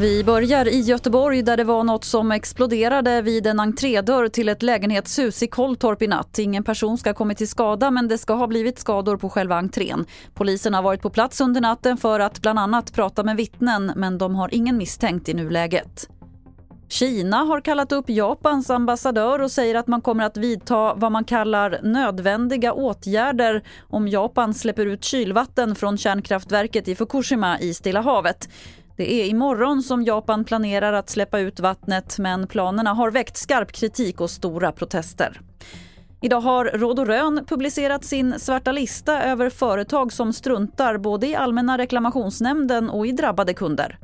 Vi börjar i Göteborg där det var något som exploderade vid en entrédörr till ett lägenhetshus i Kolltorp i natt. Ingen person ska ha kommit till skada men det ska ha blivit skador på själva entrén. Polisen har varit på plats under natten för att bland annat prata med vittnen men de har ingen misstänkt i nuläget. Kina har kallat upp Japans ambassadör och säger att man kommer att vidta vad man kallar nödvändiga åtgärder om Japan släpper ut kylvatten från kärnkraftverket i Fukushima i Stilla havet. Det är imorgon som Japan planerar att släppa ut vattnet men planerna har väckt skarp kritik och stora protester. Idag har Råd och Rön publicerat sin svarta lista över företag som struntar både i Allmänna reklamationsnämnden och i drabbade kunder.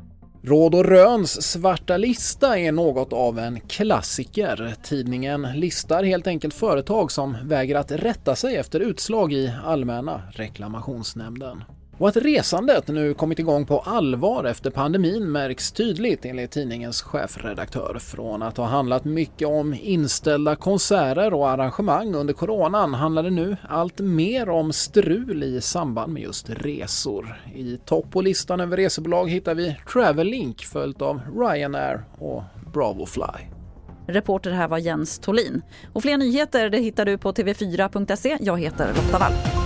Råd och Röns svarta lista är något av en klassiker. Tidningen listar helt enkelt företag som vägrar att rätta sig efter utslag i Allmänna reklamationsnämnden. Och att resandet nu kommit igång på allvar efter pandemin märks tydligt enligt tidningens chefredaktör. Från att ha handlat mycket om inställda konserter och arrangemang under coronan handlar det nu allt mer om strul i samband med just resor. I topp på listan över resebolag hittar vi Travellink följt av Ryanair och Bravofly. Reporter här var Jens Tolin. Och fler nyheter det hittar du på tv4.se. Jag heter Lotta Wall.